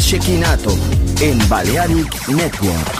Shekinato en Balearic Network.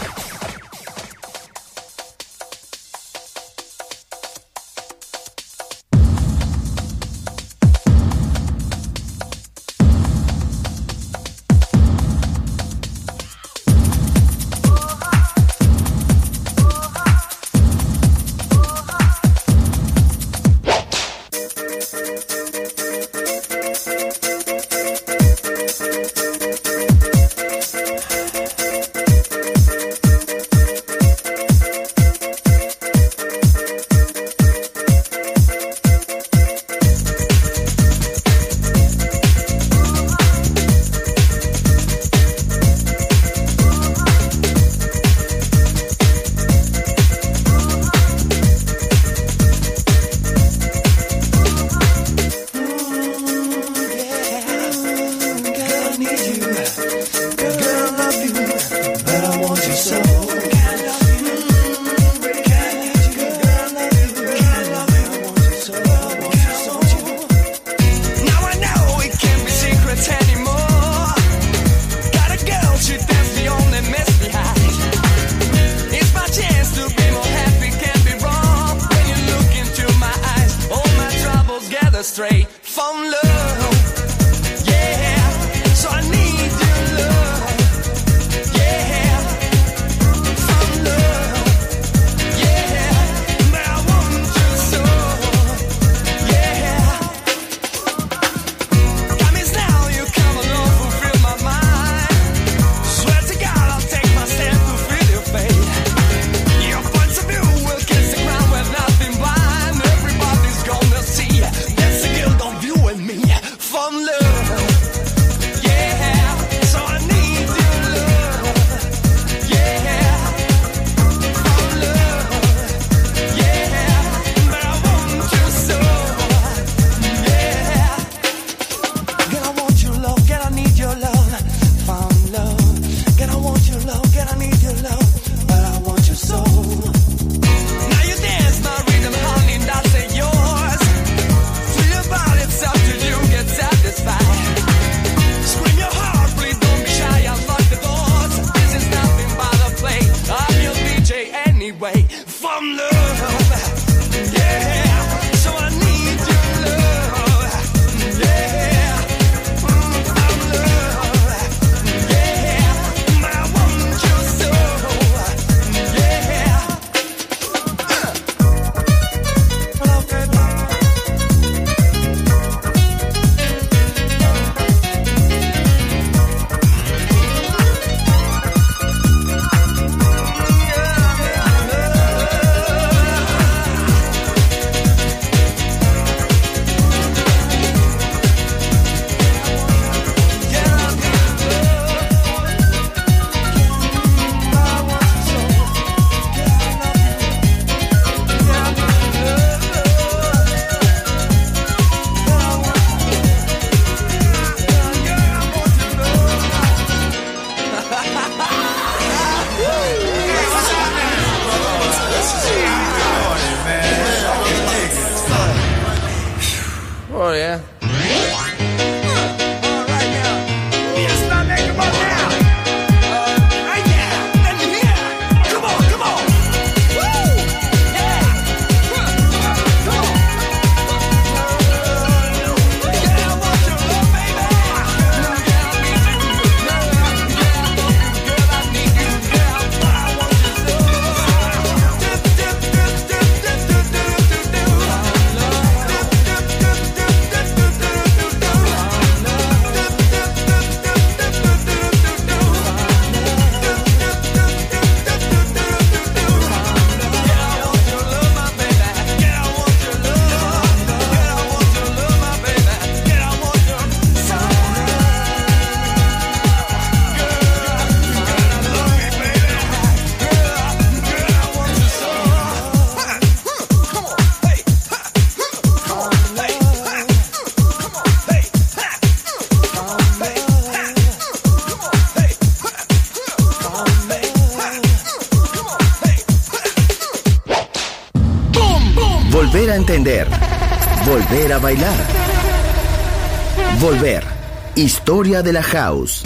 De la house.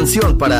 Canción para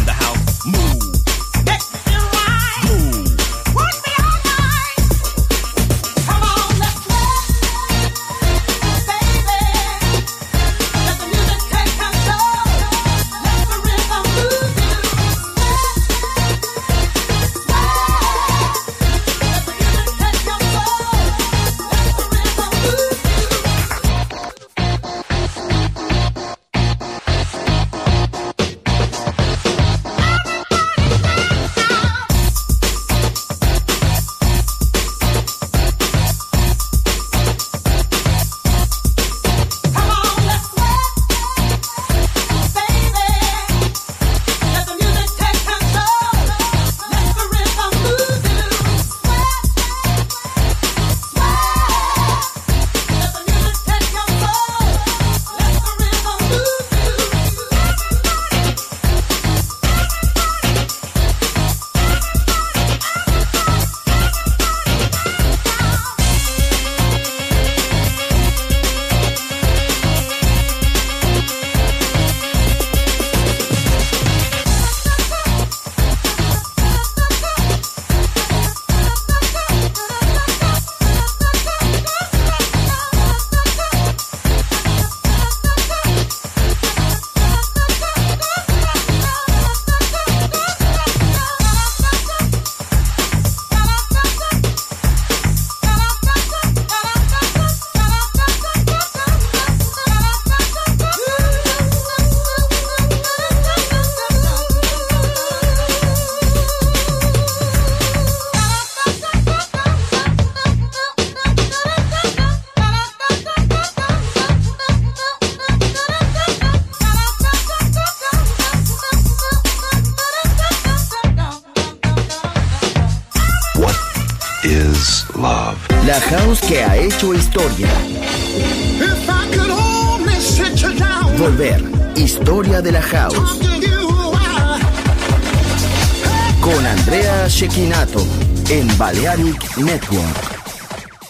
Balearic Network.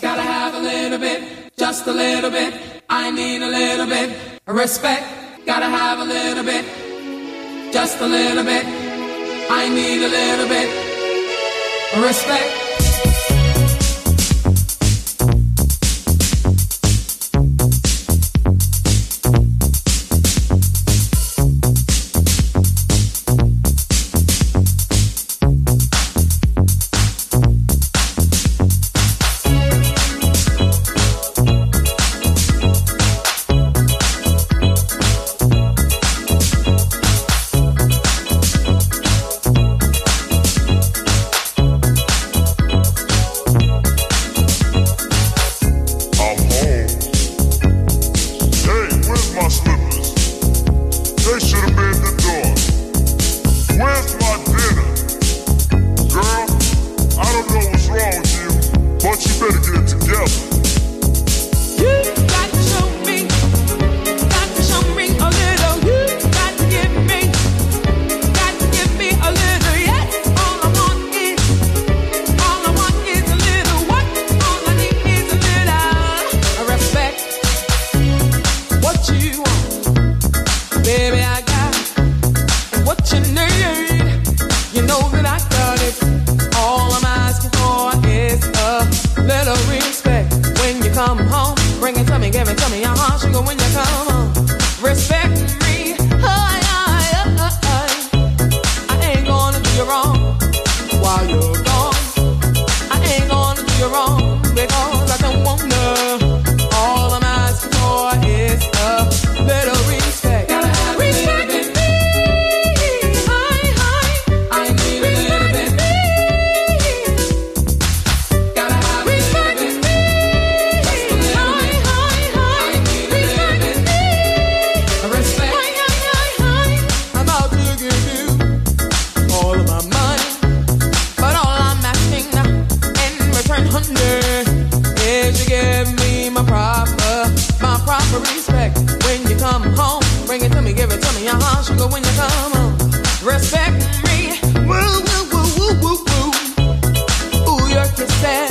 Gotta have a little bit, just a little bit. I need a little bit of respect. Gotta have a little bit, just a little bit. I need a little bit of respect. respect when you come home. Bring it to me, give it to me, uh-huh, sugar when you come home. Respect me, woo, woo, woo, woo, woo, ooh. Ooh, your kiss said.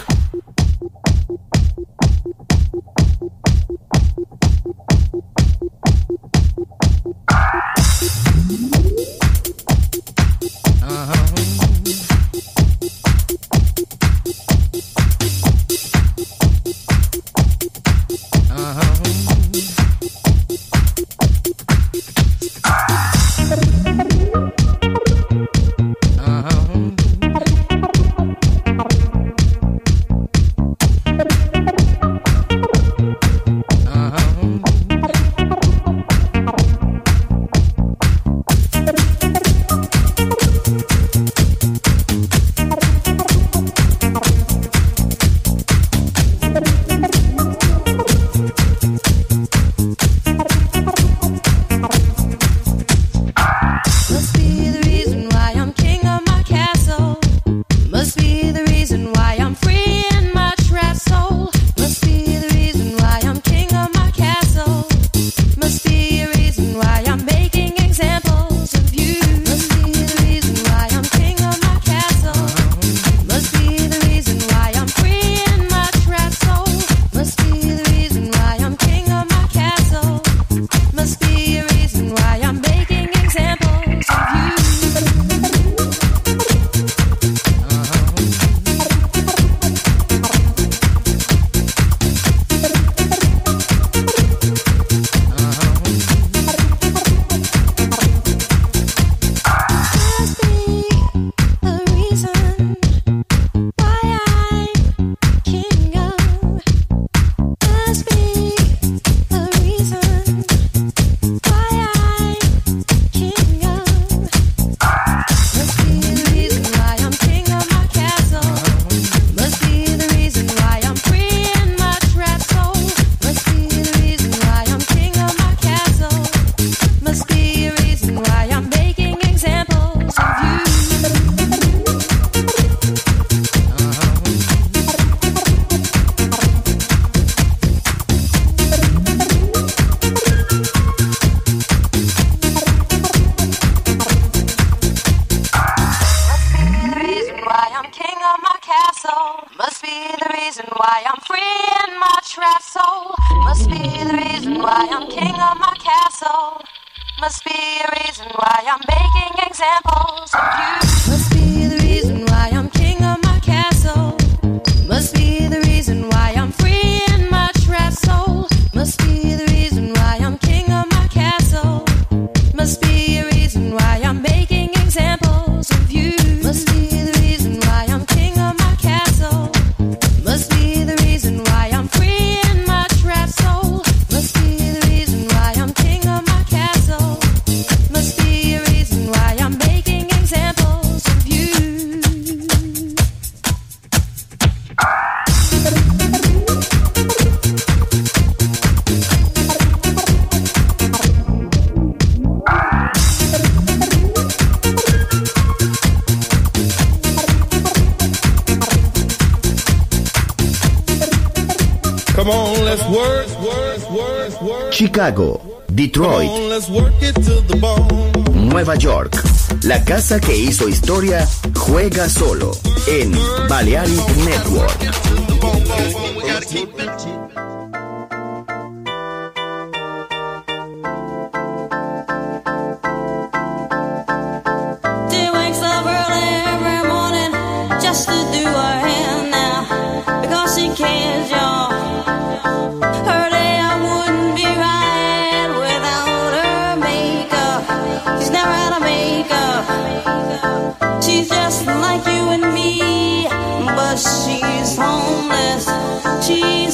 Que hizo historia juega solo en Balearic Network.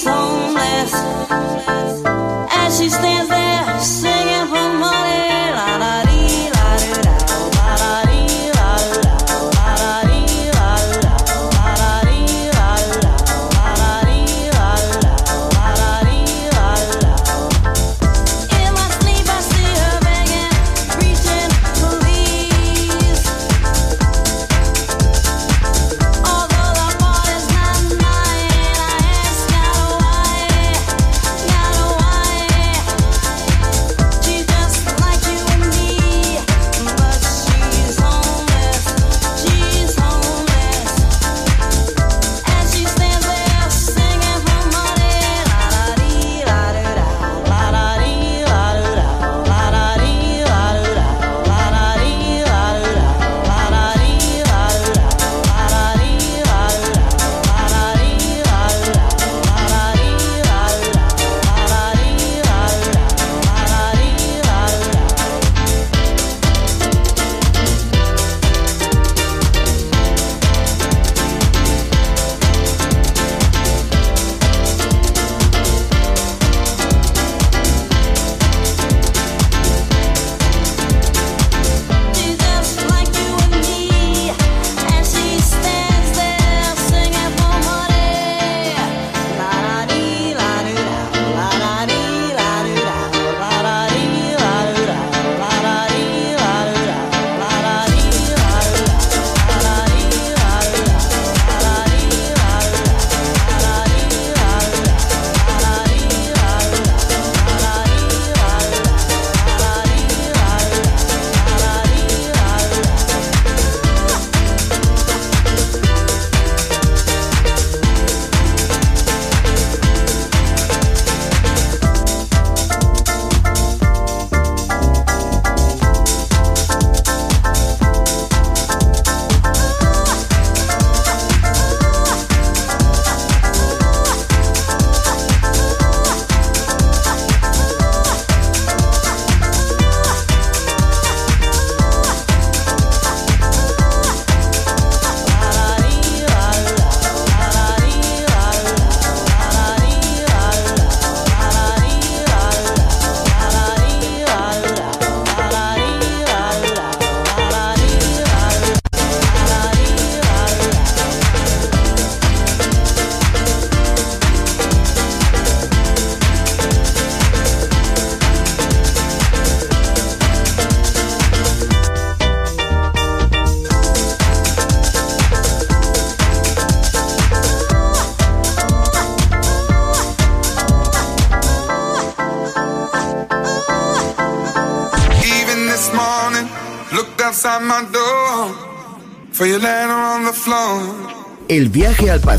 homeless. As she stands there.